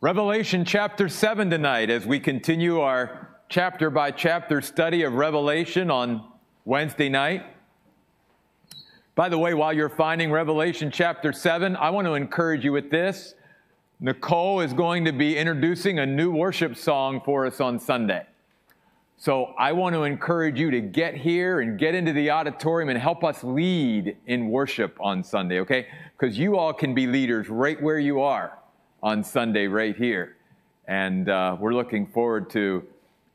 Revelation chapter 7 tonight as we continue our chapter by chapter study of Revelation on Wednesday night. By the way, while you're finding Revelation chapter 7, I want to encourage you with this. Nicole is going to be introducing a new worship song for us on Sunday. So I want to encourage you to get here and get into the auditorium and help us lead in worship on Sunday, okay? Because you all can be leaders right where you are on Sunday, right here. And uh, we're looking forward to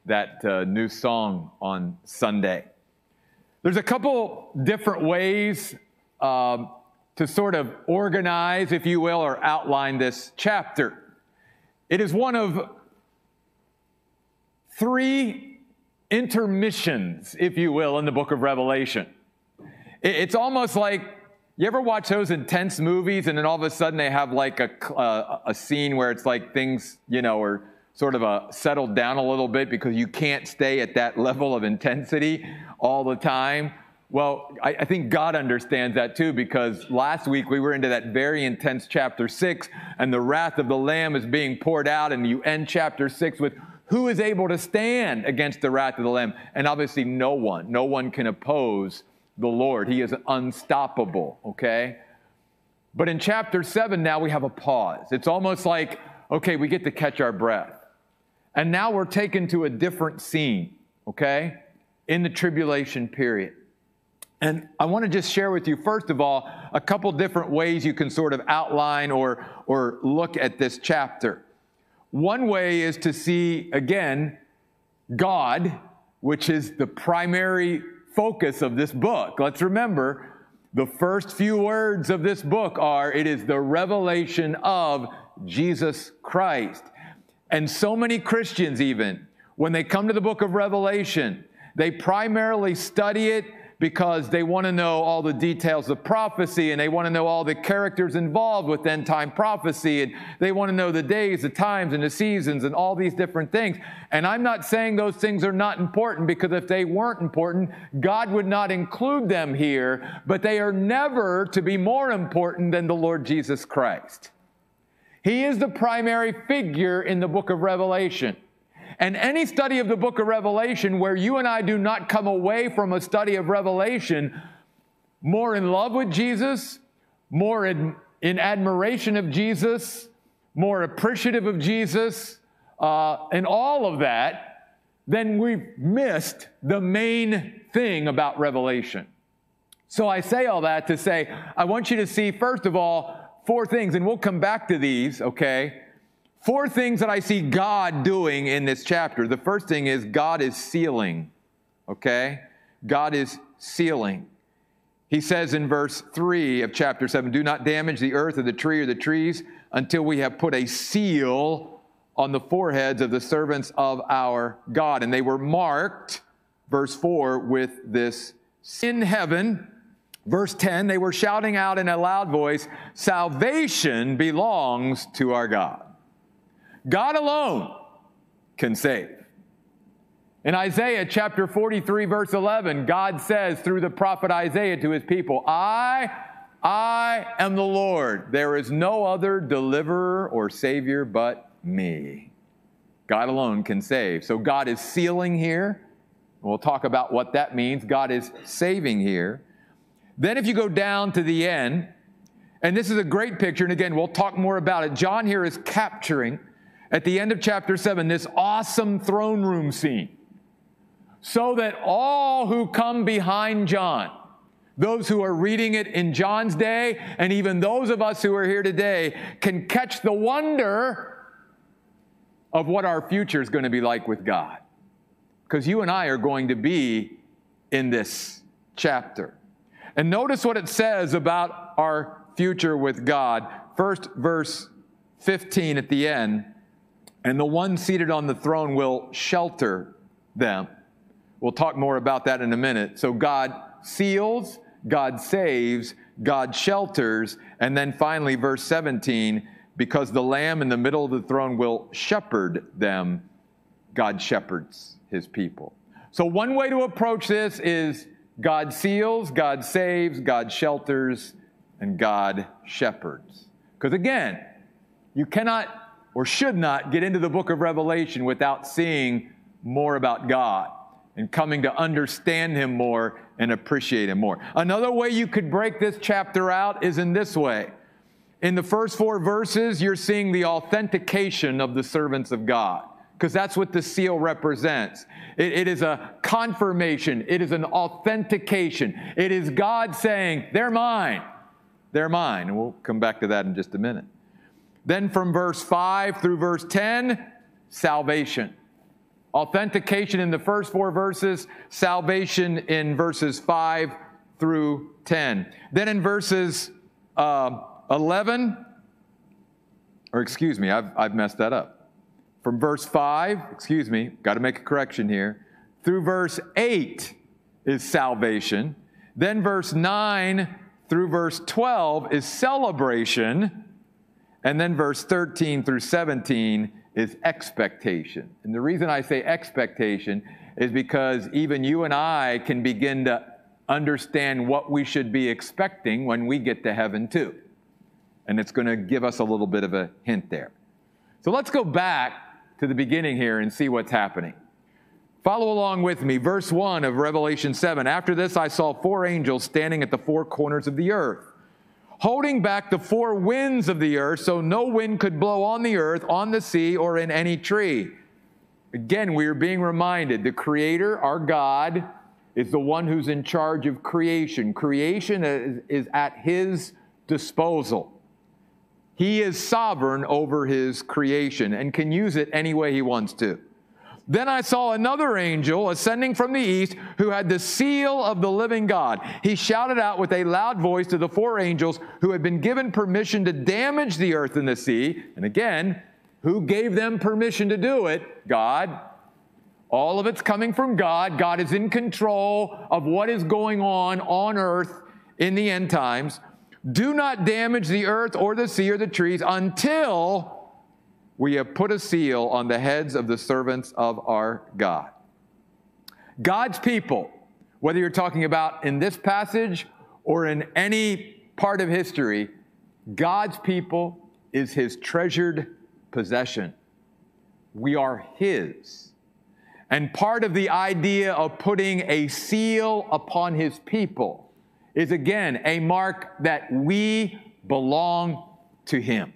that uh, new song on Sunday. There's a couple different ways um, to sort of organize, if you will, or outline this chapter. It is one of three intermissions, if you will, in the book of Revelation. It's almost like you ever watch those intense movies and then all of a sudden they have like a, uh, a scene where it's like things, you know, are sort of a uh, settled down a little bit because you can't stay at that level of intensity all the time? Well, I, I, think God understands that too because last week we were into that very intense chapter six and the wrath of the Lamb is being poured out, and you end chapter six with who is able to stand against the wrath of the Lamb? And obviously, no one. No one can oppose the Lord. He is unstoppable, okay? But in chapter 7, now we have a pause. It's almost like, okay, we get to catch our breath. And now we're taken to a different scene, okay, in the tribulation period. And I want to just share with you, first of all, a couple different ways you can sort of outline or, or look at this chapter. One way is to see, again, God, which is the primary focus of this book. Let's remember the first few words of this book are it is the revelation of Jesus Christ. And so many Christians, even when they come to the book of Revelation, they primarily study it because they want to know all the details of prophecy and they want to know all the characters involved with end time prophecy and they want to know the days, the times, and the seasons and all these different things. And I'm not saying those things are not important because if they weren't important, God would not include them here, but they are never to be more important than the Lord Jesus Christ. He is the primary figure in the book of Revelation. And any study of the book of Revelation where you and I do not come away from a study of Revelation more in love with Jesus, more in, in admiration of Jesus, more appreciative of Jesus, uh, and all of that, then we've missed the main thing about Revelation. So I say all that to say, I want you to see, first of all, four things, and we'll come back to these, okay? Four things that I see God doing in this chapter. The first thing is God is sealing, okay? God is sealing. He says in verse 3 of chapter 7 Do not damage the earth or the tree or the trees until we have put a seal on the foreheads of the servants of our God. And they were marked, verse 4, with this in heaven. Verse 10, they were shouting out in a loud voice, Salvation belongs to our God. God alone can save. In Isaiah chapter 43, verse 11, God says through the prophet Isaiah to his people, I, I am the Lord. There is no other deliverer or savior but me. God alone can save. So God is sealing here. We'll talk about what that means. God is saving here. Then, if you go down to the end, and this is a great picture, and again, we'll talk more about it. John here is capturing at the end of chapter 7 this awesome throne room scene so that all who come behind John, those who are reading it in John's day, and even those of us who are here today, can catch the wonder of what our future is going to be like with God. Because you and I are going to be in this chapter. And notice what it says about our future with God. First, verse 15 at the end and the one seated on the throne will shelter them. We'll talk more about that in a minute. So God seals, God saves, God shelters, and then finally, verse 17, because the Lamb in the middle of the throne will shepherd them, God shepherds his people. So, one way to approach this is God seals, God saves, God shelters, and God shepherds. Because again, you cannot or should not get into the book of Revelation without seeing more about God and coming to understand Him more and appreciate Him more. Another way you could break this chapter out is in this way. In the first four verses, you're seeing the authentication of the servants of God, because that's what the seal represents. It, it is a confirmation, it is an authentication. It is God saying, They're mine, they're mine. And we'll come back to that in just a minute. Then from verse 5 through verse 10, salvation. Authentication in the first four verses, salvation in verses 5 through 10. Then in verses uh, 11, or excuse me, I've, I've messed that up. From verse 5, excuse me, got to make a correction here, through verse 8 is salvation. Then verse 9 through verse 12 is celebration. And then verse 13 through 17 is expectation. And the reason I say expectation is because even you and I can begin to understand what we should be expecting when we get to heaven too. And it's going to give us a little bit of a hint there. So let's go back to the beginning here and see what's happening. Follow along with me. Verse 1 of Revelation 7. After this, I saw four angels standing at the four corners of the earth holding back the four winds of the earth so no wind could blow on the earth, on the sea, or in any tree. Again, we are being reminded the Creator, our God, is the one who's in charge of creation. Creation is, is at His disposal. He is sovereign over His creation and can use it any way He wants to. Then I saw another angel ascending from the east who had the seal of the living God. He shouted out with a loud voice to the four angels who had been given permission to damage the earth and the sea. And again, who gave them permission to do it? God. All of it's coming from God. God is in control of what is going on on earth in the end times. Do not damage the earth or the sea or the trees until we have put a seal on the heads of the servants of our God. God's people, whether you're talking about in this passage or in any part of history, God's people is his treasured possession. We are his. And part of the idea of putting a seal upon his people is again a mark that we belong to him.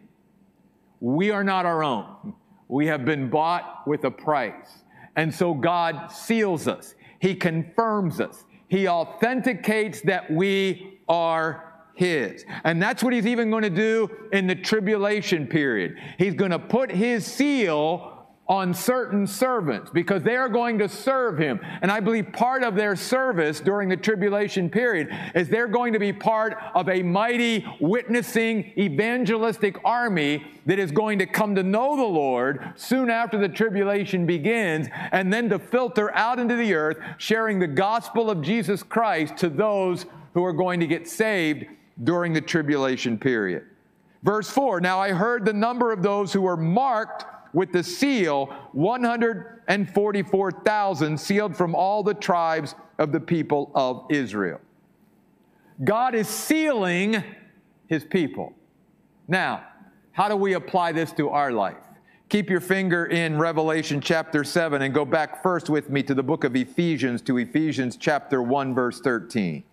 We are not our own. We have been bought with a price. And so God seals us, He confirms us, He authenticates that we are his. And that's what he's even going to do in the tribulation period. He's going to put his seal on certain servants because they are going to serve him. And I believe part of their service during the tribulation period is they're going to be part of a mighty witnessing evangelistic army that is going to come to know the Lord soon after the tribulation begins and then to filter out into the earth sharing the gospel of Jesus Christ to those who are going to get saved during the tribulation period. Verse 4 Now I heard the number of those who were marked with the seal 144,000 sealed from all the tribes of the people of Israel. God is sealing his people. Now, how do we apply this to our life? Keep your finger in Revelation chapter 7 and go back first with me to the book of Ephesians, to Ephesians chapter 1, verse 13.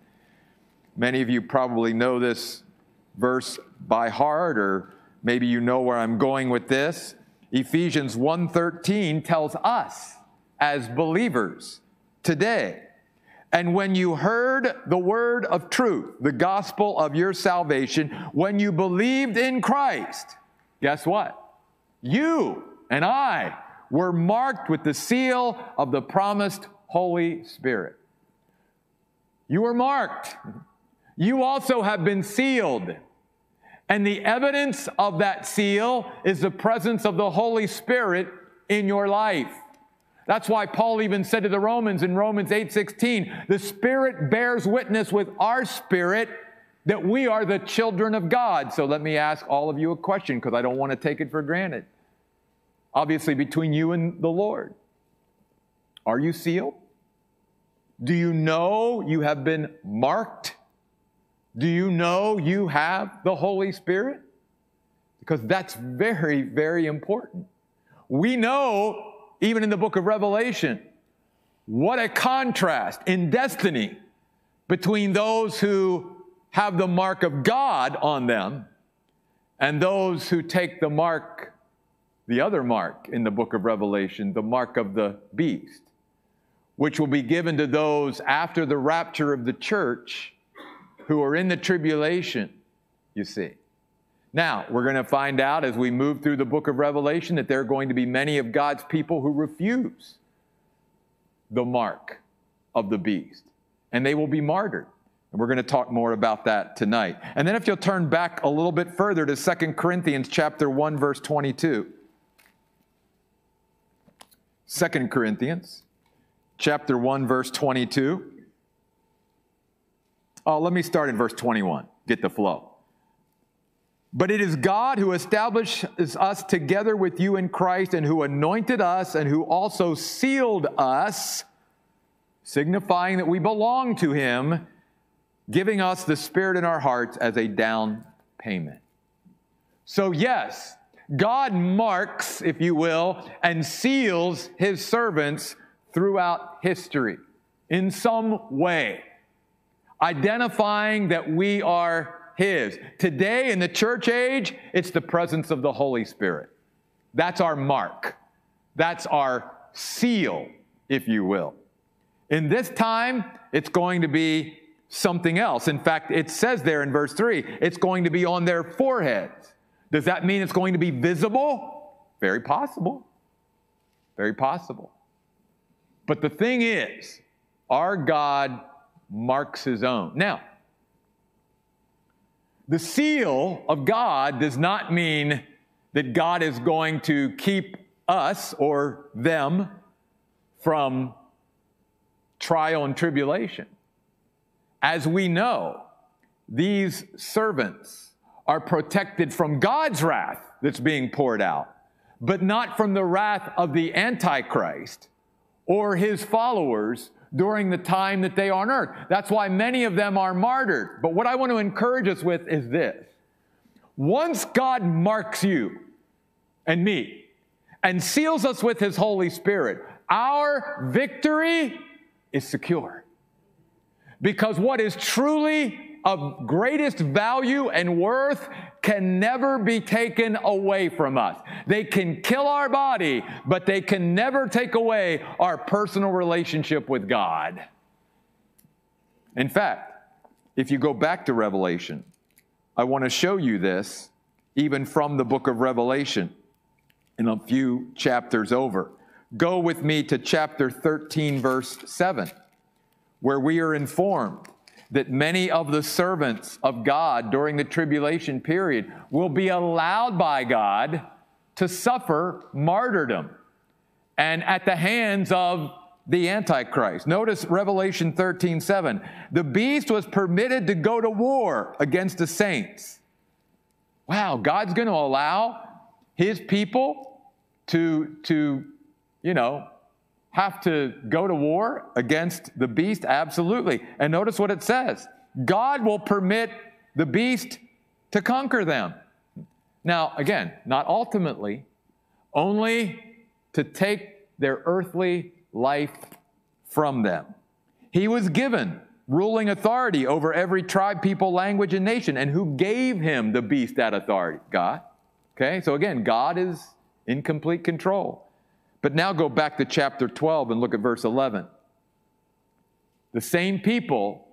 Many of you probably know this verse by heart, or maybe you know where I'm going with this. Ephesians 1:13 tells us as believers today and when you heard the word of truth, the gospel of your salvation, when you believed in Christ, guess what? You and I were marked with the seal of the promised Holy Spirit. You were marked. You also have been sealed. And the evidence of that seal is the presence of the Holy Spirit in your life. That's why Paul even said to the Romans in Romans 8:16, "The Spirit bears witness with our spirit that we are the children of God." So let me ask all of you a question because I don't want to take it for granted. Obviously between you and the Lord. Are you sealed? Do you know you have been marked do you know you have the Holy Spirit? because that's very, very important. We know, even in the book of Revelation, what a contrast in destiny between those who have the mark of God on them and those who take the mark, the other mark in the book of Revelation, the mark of the beast, which will be given to those after the rapture of the church who are in the tribulation, you see. Now, we're going to find out as we move through the book of Revelation that there are going to be many of God's people who refuse the mark of the beast, and they will be martyred. And we're going to talk more about that tonight. And then if you'll turn back a little bit further to 2 Corinthians chapter 1 verse 22. 2 Corinthians chapter 1 verse 22. Oh, let me start in verse 21. Get the flow. But it is God who establishes us together with you in Christ and who anointed us and who also sealed us, signifying that we belong to him, giving us the Spirit in our hearts as a down payment. So, yes, God marks, if you will, and seals his servants throughout history in some way, identifying that we are his. Today in the church age, it's the presence of the Holy Spirit. That's our mark. That's our seal, if you will. In this time, it's going to be something else. In fact, it says there in verse 3, it's going to be on their foreheads. Does that mean it's going to be visible? Very possible. Very possible. But the thing is, our God marks his own. Now, the seal of God does not mean that God is going to keep us or them from trial and tribulation. As we know, these servants are protected from God's wrath that's being poured out, but not from the wrath of the Antichrist or his followers during the time that they are on earth. That's why many of them are martyred. But what I want to encourage us with is this once God marks you and me and seals us with his Holy Spirit, our victory is secure. Because what is truly of greatest value and worth can never be taken away from us. They can kill our body, but they can never take away our personal relationship with God. In fact, if you go back to Revelation, I want to show you this even from the book of Revelation in a few chapters over. Go with me to chapter 13, verse 7, where we are informed that many of the servants of God during the tribulation period will be allowed by God to suffer martyrdom and at the hands of the Antichrist. Notice Revelation 13 7. The beast was permitted to go to war against the saints. Wow, God's going to allow his people to, to, you know, have to go to war against the beast? Absolutely. And notice what it says God will permit the beast to conquer them. Now, again, not ultimately, only to take their earthly life from them. He was given ruling authority over every tribe, people, language, and nation. And who gave him the beast that authority? God. Okay, so again, God is in complete control. But now go back to chapter 12 and look at verse 11. The same people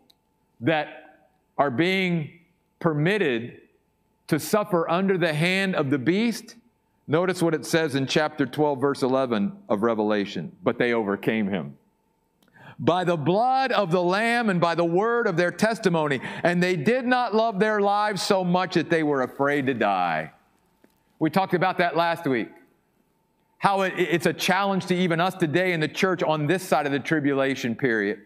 that are being permitted to suffer under the hand of the beast, notice what it says in chapter 12, verse 11 of Revelation. But they overcame him by the blood of the Lamb and by the word of their testimony. And they did not love their lives so much that they were afraid to die. We talked about that last week how it, it's a challenge to even us today in the church on this side of the tribulation period.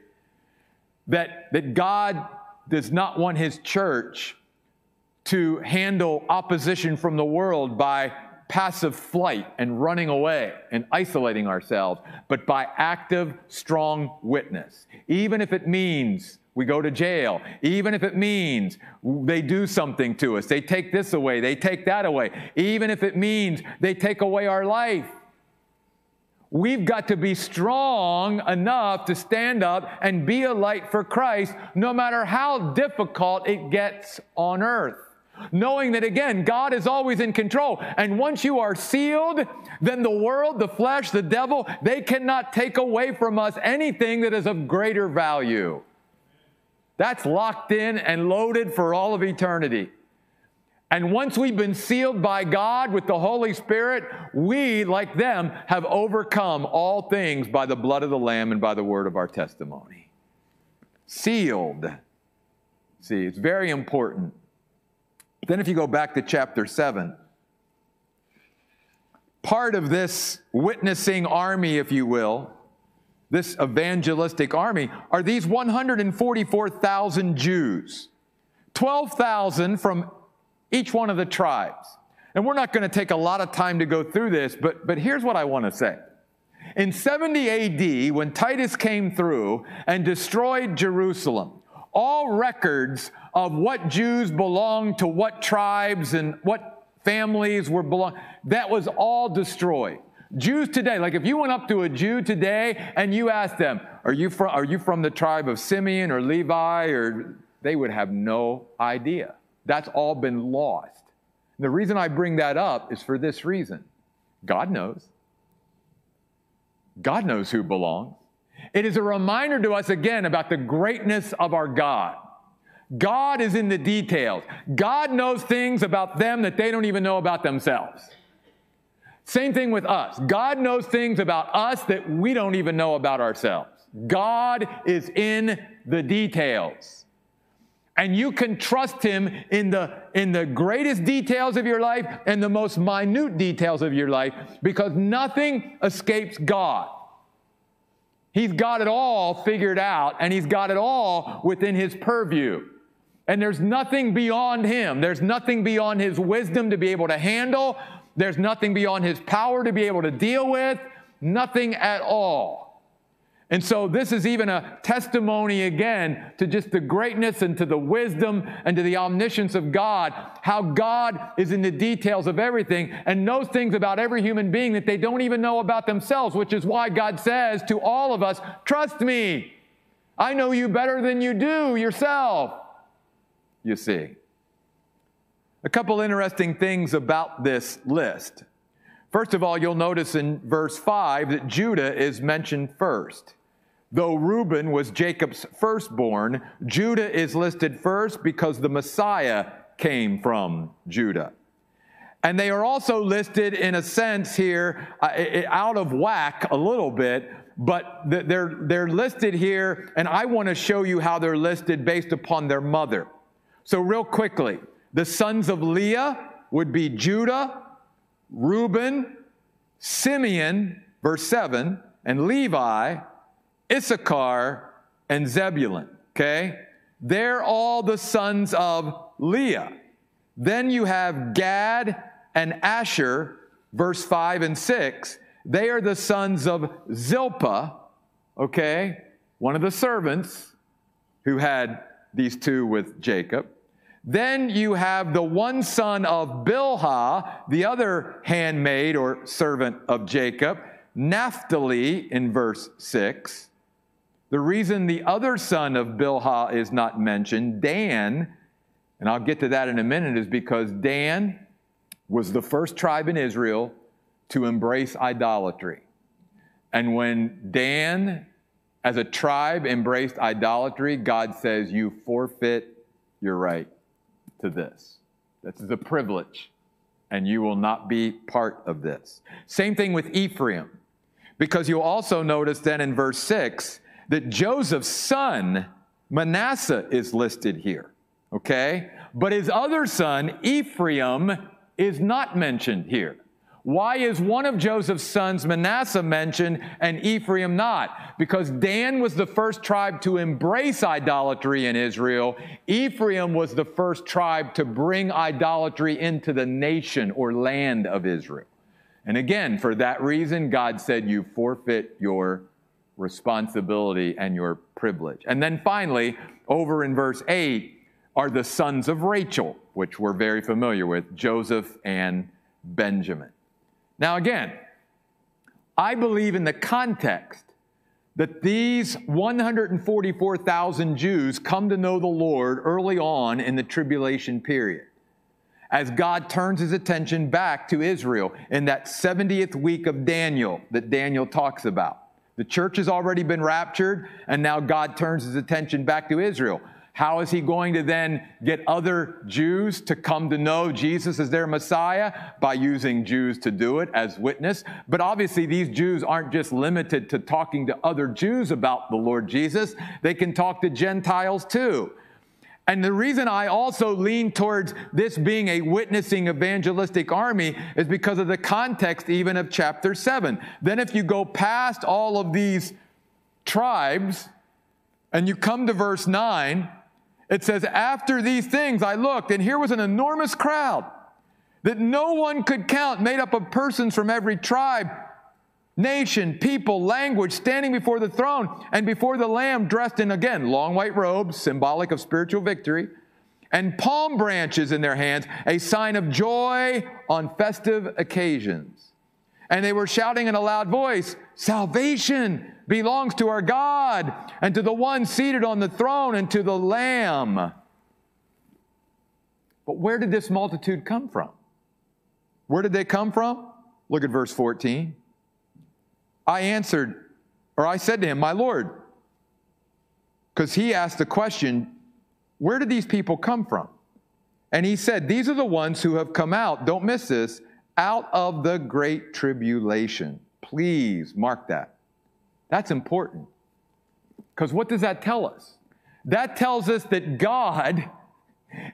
That, that God does not want his church to handle opposition from the world by passive flight and running away and isolating ourselves, but by active, strong witness. Even if it means we go to jail, even if it means they do something to us. They take this away, they take that away, even if it means they take away our life. We've got to be strong enough to stand up and be a light for Christ no matter how difficult it gets on earth. Knowing that again, God is always in control. And once you are sealed, then the world, the flesh, the devil, they cannot take away from us anything that is of greater value. That's locked in and loaded for all of eternity. And once we've been sealed by God with the Holy Spirit, we, like them, have overcome all things by the blood of the Lamb and by the word of our testimony. Sealed. See, it's very important. Then, if you go back to chapter 7, part of this witnessing army, if you will, this evangelistic army, are these 144,000 Jews. 12,000 from each one of the tribes. And we're not going to take a lot of time to go through this, but, but here's what I want to say. In 70 AD, when Titus came through and destroyed Jerusalem, all records of what Jews belonged to what tribes and what families were belong, that was all destroyed. Jews today, like if you went up to a Jew today and you asked them, are you from, are you from the tribe of Simeon or Levi? Or they would have no idea. That's all been lost. The reason I bring that up is for this reason God knows. God knows who belongs. It is a reminder to us again about the greatness of our God. God is in the details. God knows things about them that they don't even know about themselves. Same thing with us. God knows things about us that we don't even know about ourselves. God is in the details. And you can trust him in the, in the greatest details of your life and the most minute details of your life because nothing escapes God. He's got it all figured out and he's got it all within his purview. And there's nothing beyond him. There's nothing beyond his wisdom to be able to handle. There's nothing beyond his power to be able to deal with, nothing at all. And so, this is even a testimony again to just the greatness and to the wisdom and to the omniscience of God, how God is in the details of everything and knows things about every human being that they don't even know about themselves, which is why God says to all of us, Trust me, I know you better than you do yourself. You see. A couple interesting things about this list. First of all, you'll notice in verse 5 that Judah is mentioned first. Though Reuben was Jacob's firstborn, Judah is listed first because the Messiah came from Judah. And they are also listed in a sense here, uh, out of whack a little bit, but they're, they're listed here, and I want to show you how they're listed based upon their mother. So, real quickly, the sons of Leah would be Judah, Reuben, Simeon, verse 7, and Levi, Issachar, and Zebulun. Okay? They're all the sons of Leah. Then you have Gad and Asher, verse 5 and 6. They are the sons of Zilpah, okay? One of the servants who had these two with Jacob. Then you have the one son of Bilhah, the other handmaid or servant of Jacob, Naphtali in verse 6. The reason the other son of Bilhah is not mentioned, Dan, and I'll get to that in a minute, is because Dan was the first tribe in Israel to embrace idolatry. And when Dan, as a tribe, embraced idolatry, God says, You forfeit your right to this. This is a privilege, and you will not be part of this. Same thing with Ephraim, because you'll also notice then in verse 6 that Joseph's son, Manasseh, is listed here. Okay? But his other son, Ephraim, is not mentioned here. Why is one of Joseph's sons, Manasseh, mentioned and Ephraim not? Because Dan was the first tribe to embrace idolatry in Israel. Ephraim was the first tribe to bring idolatry into the nation or land of Israel. And again, for that reason, God said, You forfeit your responsibility and your privilege. And then finally, over in verse 8, are the sons of Rachel, which we're very familiar with Joseph and Benjamin. Now, again, I believe in the context that these 144,000 Jews come to know the Lord early on in the tribulation period as God turns his attention back to Israel in that 70th week of Daniel that Daniel talks about. The church has already been raptured, and now God turns his attention back to Israel. How is he going to then get other Jews to come to know Jesus as their Messiah? By using Jews to do it as witness. But obviously, these Jews aren't just limited to talking to other Jews about the Lord Jesus, they can talk to Gentiles too. And the reason I also lean towards this being a witnessing evangelistic army is because of the context even of chapter 7. Then, if you go past all of these tribes and you come to verse 9, it says, After these things I looked, and here was an enormous crowd that no one could count, made up of persons from every tribe, nation, people, language, standing before the throne and before the Lamb, dressed in, again, long white robes, symbolic of spiritual victory, and palm branches in their hands, a sign of joy on festive occasions. And they were shouting in a loud voice, Salvation belongs to our God and to the one seated on the throne and to the Lamb. But where did this multitude come from? Where did they come from? Look at verse 14. I answered, or I said to him, My Lord, because he asked the question, Where did these people come from? And he said, These are the ones who have come out, don't miss this, out of the great tribulation. Please mark that. That's important. Because what does that tell us? That tells us that God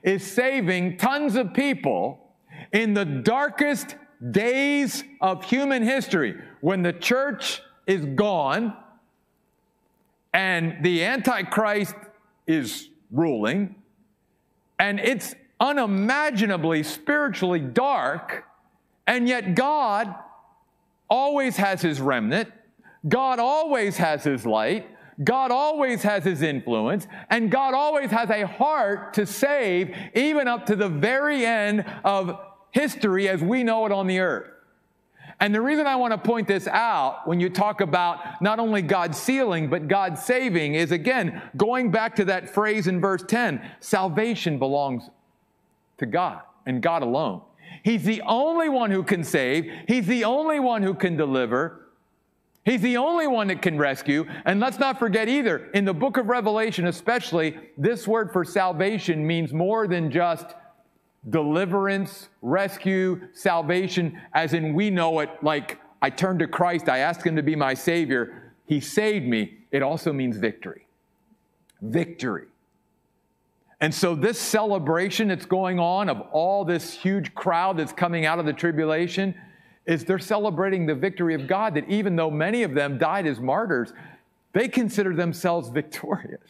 is saving tons of people in the darkest days of human history when the church is gone and the Antichrist is ruling and it's unimaginably spiritually dark, and yet God always has his remnant God always has his light. God always has his influence, and God always has a heart to save, even up to the very end of history as we know it on the earth. And the reason I want to point this out when you talk about not only God sealing, but God saving is again, going back to that phrase in verse 10 salvation belongs to God and God alone. He's the only one who can save, He's the only one who can deliver. He's the only one that can rescue. And let's not forget either, in the book of Revelation, especially, this word for salvation means more than just deliverance, rescue, salvation, as in we know it like I turned to Christ, I asked him to be my Savior, he saved me. It also means victory. Victory. And so, this celebration that's going on of all this huge crowd that's coming out of the tribulation is they're celebrating the victory of God that even though many of them died as martyrs, they consider themselves victorious.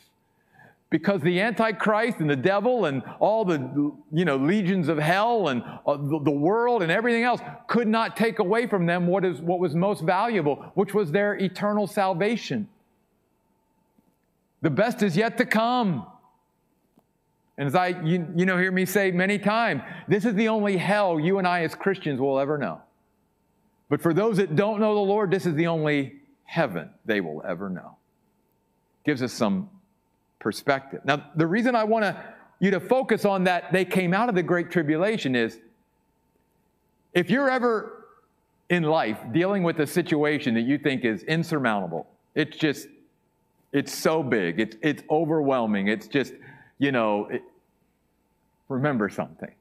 Because the Antichrist and the devil and all the you know, legions of hell and uh, the world and everything else could not take away from them what, is, what was most valuable, which was their eternal salvation. The best is yet to come. And as I, you, you know, hear me say many times, this is the only hell you and I as Christians will ever know. But for those that don't know the Lord, this is the only heaven they will ever know. Gives us some perspective. Now, the reason I want you to focus on that they came out of the Great Tribulation is if you're ever in life dealing with a situation that you think is insurmountable, it's just, it's so big, it's, it's overwhelming, it's just, you know, it, remember something.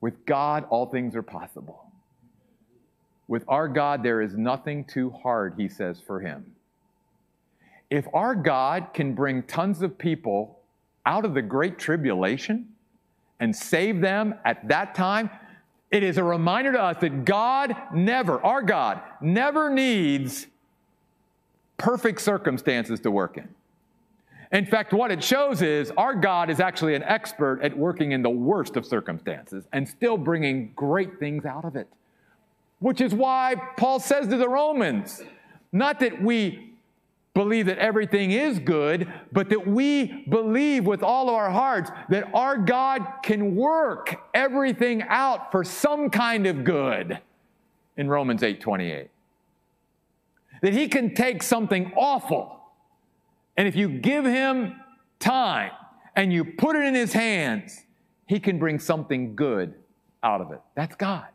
With God, all things are possible. With our God, there is nothing too hard, he says, for him. If our God can bring tons of people out of the great tribulation and save them at that time, it is a reminder to us that God never, our God, never needs perfect circumstances to work in. In fact, what it shows is our God is actually an expert at working in the worst of circumstances and still bringing great things out of it. Which is why Paul says to the Romans Not that we believe that everything is good, but that we believe with all of our hearts that our God can work everything out for some kind of good in Romans 8 28. That he can take something awful, and if you give him time and you put it in his hands, he can bring something good out of it. That's God.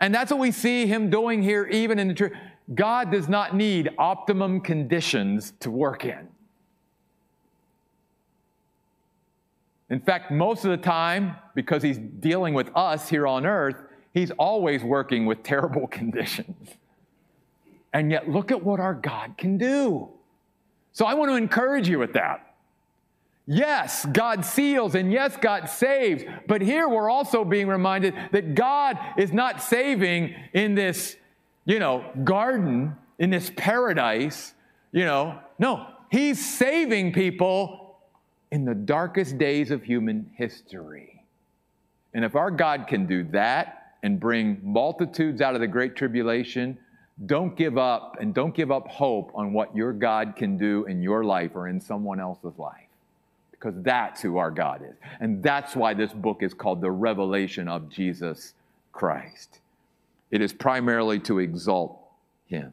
And that's what we see him doing here, even in the church. God does not need optimum conditions to work in. In fact, most of the time, because he's dealing with us here on earth, he's always working with terrible conditions. And yet, look at what our God can do. So, I want to encourage you with that. Yes, God seals and yes, God saves. But here we're also being reminded that God is not saving in this, you know, garden, in this paradise, you know. No, He's saving people in the darkest days of human history. And if our God can do that and bring multitudes out of the great tribulation, don't give up and don't give up hope on what your God can do in your life or in someone else's life because that's who our God is. And that's why this book is called The Revelation of Jesus Christ. It is primarily to exalt him.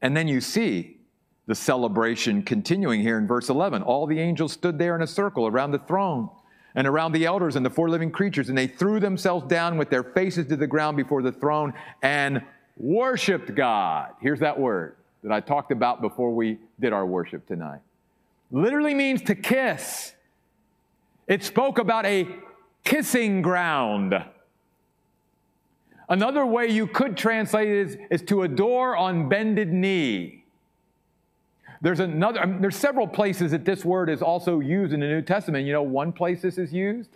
And then you see the celebration continuing here in verse 11. All the angels stood there in a circle around the throne and around the elders and the four living creatures, and they threw themselves down with their faces to the ground before the throne and worshiped God. Here's that word that I talked about before we did our worship tonight literally means to kiss. It spoke about a kissing ground. Another way you could translate it is, is to adore on bended knee. There's another, I mean, there's several places that this word is also used in the New Testament. You know, one place this is used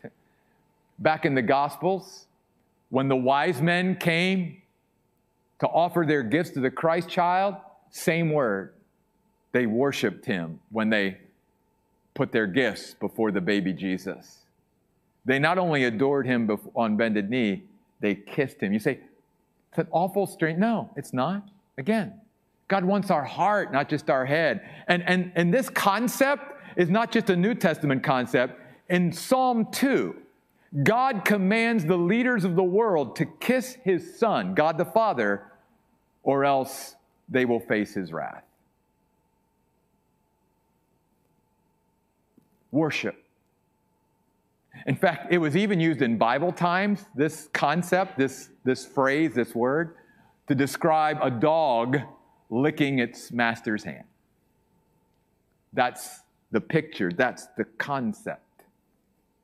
back in the Gospels when the wise men came to offer their gifts to the Christ child, same word. They worshiped him when they put their gifts before the baby Jesus. They not only adored him on bended knee, they kissed him. You say, it's an awful strange. No, it's not. Again, God wants our heart, not just our head. And, and, and this concept is not just a New Testament concept. In Psalm 2, God commands the leaders of the world to kiss his son, God the Father, or else they will face his wrath. Worship. In fact, it was even used in Bible times, this concept, this, this phrase, this word, to describe a dog licking its master's hand. That's the picture, that's the concept,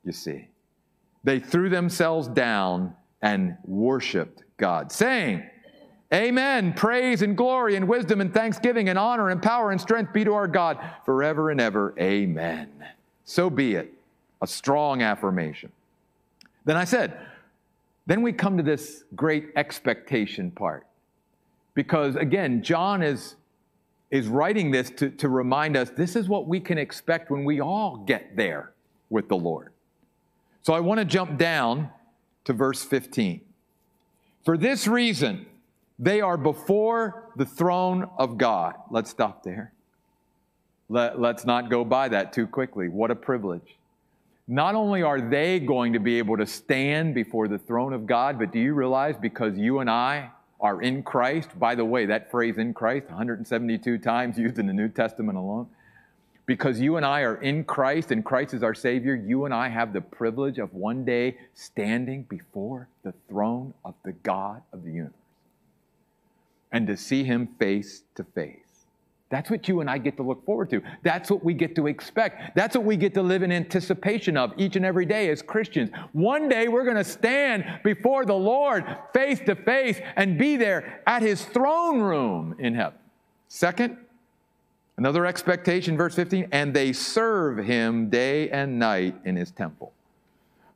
you see. They threw themselves down and worshiped God, saying, Amen. Praise and glory and wisdom and thanksgiving and honor and power and strength be to our God forever and ever. Amen. So be it. A strong affirmation. Then I said, then we come to this great expectation part. Because again, John is, is writing this to, to remind us this is what we can expect when we all get there with the Lord. So I want to jump down to verse 15. For this reason, they are before the throne of God. Let's stop there. Let, let's not go by that too quickly. What a privilege. Not only are they going to be able to stand before the throne of God, but do you realize because you and I are in Christ, by the way, that phrase in Christ, 172 times used in the New Testament alone, because you and I are in Christ and Christ is our Savior, you and I have the privilege of one day standing before the throne of the God of the universe and to see Him face to face. That's what you and I get to look forward to. That's what we get to expect. That's what we get to live in anticipation of each and every day as Christians. One day we're going to stand before the Lord face to face and be there at his throne room in heaven. Second, another expectation, verse 15, and they serve him day and night in his temple.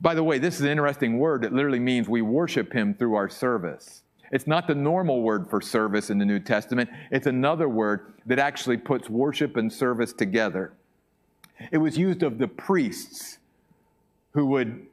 By the way, this is an interesting word that literally means we worship him through our service. It's not the normal word for service in the New Testament, it's another word that actually puts worship and service together. It was used of the priests who would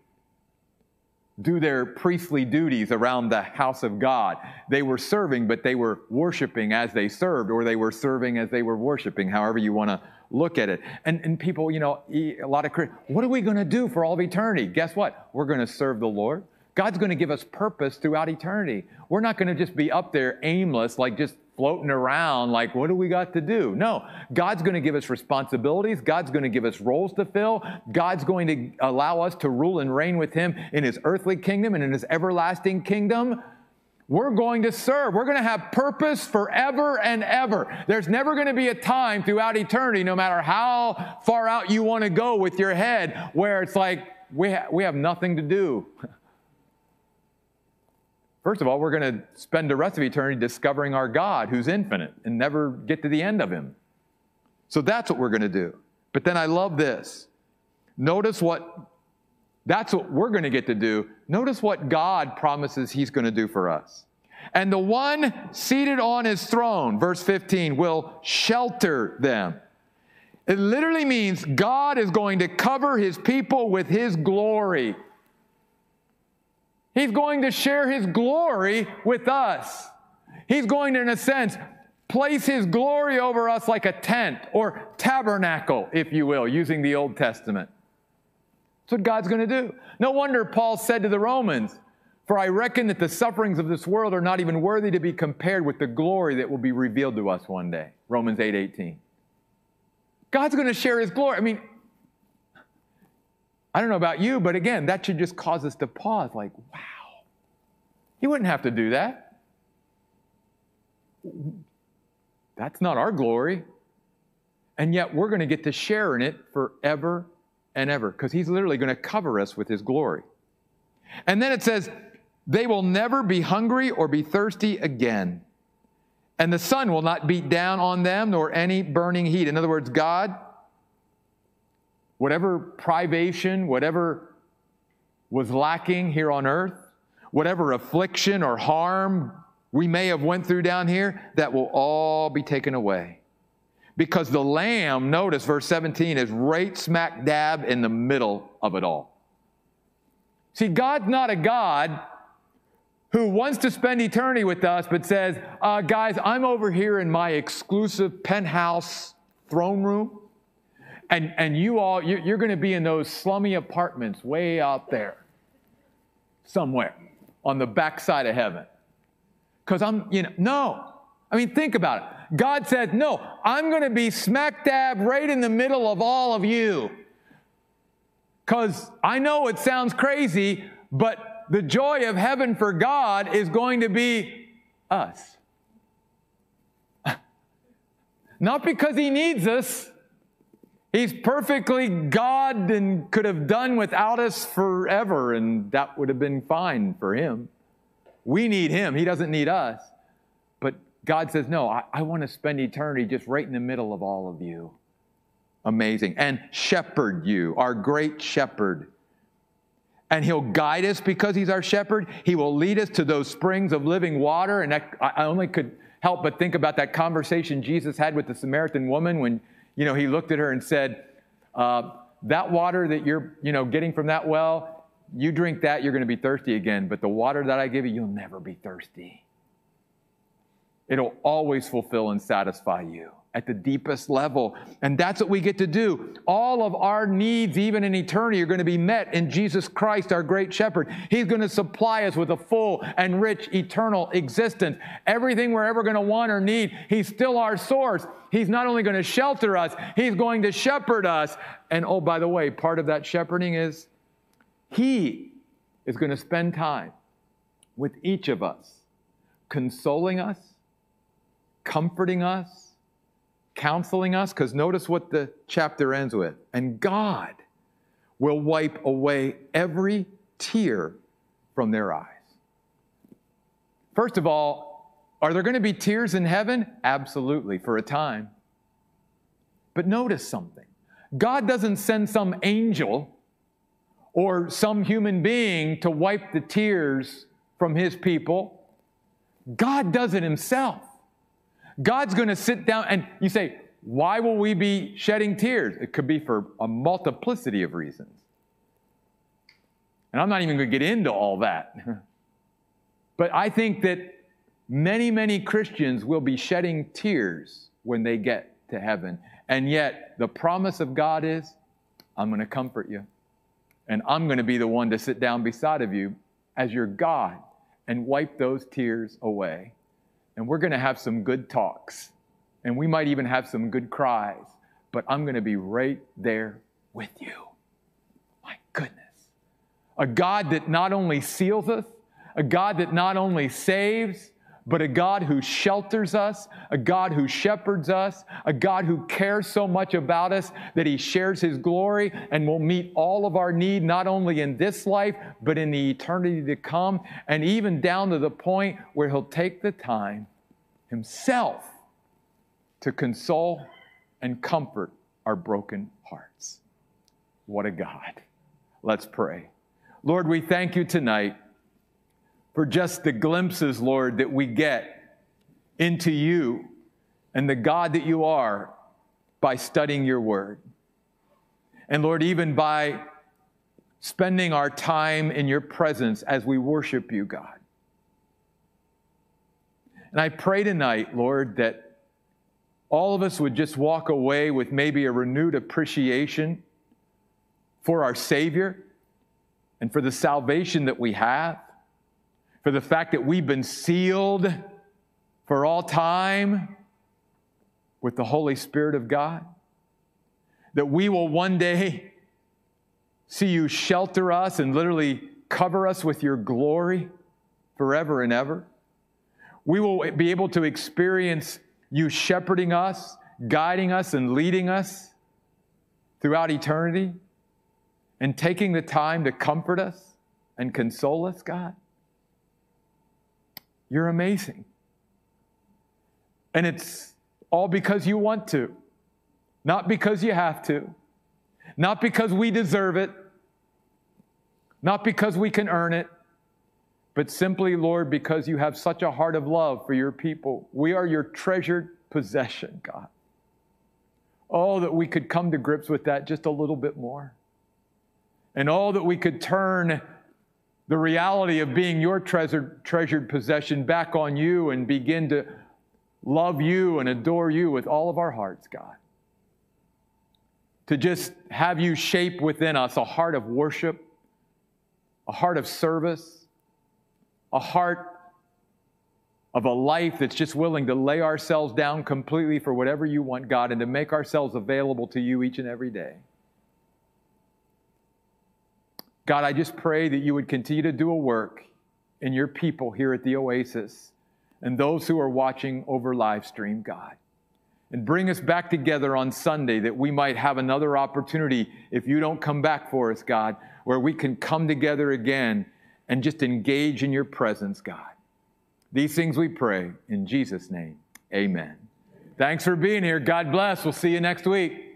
do their priestly duties around the house of God. They were serving, but they were worshiping as they served, or they were serving as they were worshiping, however you want to look at it. And, and people, you know, a lot of what are we going to do for all of eternity? Guess what? We're going to serve the Lord. God's going to give us purpose throughout eternity. We're not going to just be up there aimless, like just floating around, like, what do we got to do? No, God's going to give us responsibilities. God's going to give us roles to fill. God's going to allow us to rule and reign with Him in His earthly kingdom and in His everlasting kingdom. We're going to serve. We're going to have purpose forever and ever. There's never going to be a time throughout eternity, no matter how far out you want to go with your head, where it's like, we, ha- we have nothing to do. First of all, we're going to spend the rest of eternity discovering our God who's infinite and never get to the end of him. So that's what we're going to do. But then I love this. Notice what that's what we're going to get to do. Notice what God promises he's going to do for us. And the one seated on his throne, verse 15, will shelter them. It literally means God is going to cover his people with his glory. He's going to share his glory with us. He's going to, in a sense, place his glory over us like a tent or tabernacle, if you will, using the Old Testament. That's what God's going to do. No wonder Paul said to the Romans, For I reckon that the sufferings of this world are not even worthy to be compared with the glory that will be revealed to us one day. Romans 8 18. God's going to share his glory. I mean, I don't know about you, but again, that should just cause us to pause like, wow, he wouldn't have to do that. That's not our glory. And yet we're going to get to share in it forever and ever because he's literally going to cover us with his glory. And then it says, they will never be hungry or be thirsty again. And the sun will not beat down on them nor any burning heat. In other words, God whatever privation, whatever was lacking here on earth, whatever affliction or harm we may have went through down here, that will all be taken away. Because the lamb, notice verse 17, is right smack dab in the middle of it all. See, God's not a God who wants to spend eternity with us, but says, uh, guys, I'm over here in my exclusive penthouse throne room. And, and you all, you're, you're going to be in those slummy apartments way out there, somewhere on the backside of heaven. Because I'm, you know, no. I mean, think about it. God said, no, I'm going to be smack dab right in the middle of all of you. Because I know it sounds crazy, but the joy of heaven for God is going to be us. Not because He needs us, He's perfectly God and could have done without us forever, and that would have been fine for him. We need him, he doesn't need us. But God says, No, I, I want to spend eternity just right in the middle of all of you. Amazing. And shepherd you, our great shepherd. And he'll guide us because he's our shepherd. He will lead us to those springs of living water. And I only could help but think about that conversation Jesus had with the Samaritan woman when you know, he looked at her and said, uh, That water that you're, you know, getting from that well, you drink that, you're going to be thirsty again. But the water that I give you, you'll never be thirsty. It'll always fulfill and satisfy you at the deepest level. And that's what we get to do. All of our needs, even in eternity, are going to be met in Jesus Christ, our great shepherd. He's going to supply us with a full and rich eternal existence. Everything we're ever going to want or need, He's still our source. He's not only going to shelter us, He's going to shepherd us. And oh, by the way, part of that shepherding is He is going to spend time with each of us, consoling us, comforting us counseling us, because notice what the chapter ends with. And God will wipe away every tear from their eyes. First of all, are there going to be tears in heaven? Absolutely, for a time. But notice something God doesn't send some angel or some human being to wipe the tears from his people. God does it himself. God's going to sit down and you say, why will we be shedding tears? It could be for a multiplicity of reasons. And I'm not even going to get into all that. but I think that many, many Christians will be shedding tears when they get to heaven. And yet, the promise of God is I'm going to comfort you. And I'm going to be the one to sit down beside of you as your God and wipe those tears away. And we're going to have some good talks. And we might even have some good cries. But I'm going to be right there with you. My goodness. A God that not only seals us, a God that not only saves, but a God who shelters us, a God who shepherds us, a God who cares so much about us that he shares his glory and will meet all of our need, not only in this life, but in the eternity to come, and even down to the point where he'll take the time himself to console and comfort our broken hearts. What a God. Let's pray. Lord, we thank you tonight for just the glimpses, Lord, that we get into you and the God that you are by studying your word. And Lord, even by spending our time in your presence as we worship you, God. And I pray tonight, Lord, that all of us would just walk away with maybe a renewed appreciation for our Savior and for the salvation that we have for the fact that we've been sealed for all time with the Holy Spirit of God, that we will one day see you shelter us and literally cover us with your glory forever and ever. We will be able to experience you shepherding us, guiding us, and leading us throughout eternity, and taking the time to comfort us and console us, God. You're amazing. And it's all because you want to, not because you have to, not because we deserve it, not because we can earn it, but simply, Lord, because you have such a heart of love for your people. We are your treasured possession, God. Oh, that we could come to grips with that just a little bit more. And oh, that we could turn the reality of being your treasured, treasured possession back on you and begin to love you and adore you with all of our hearts, God. To just have you shape within us a heart of worship, a heart of service, a heart of a life that's just willing to lay ourselves down completely for whatever you want, God, and to make ourselves available to you each and every day. God, I just pray that you would continue to do a work in your people here at the Oasis and those who are watching over live stream, God. And bring us back together on Sunday that we might have another opportunity, if you don't come back for us, God, where we can come together again and just engage in your presence, God. These things we pray in Jesus' name. Amen. Thanks for being here. God bless. We'll see you next week.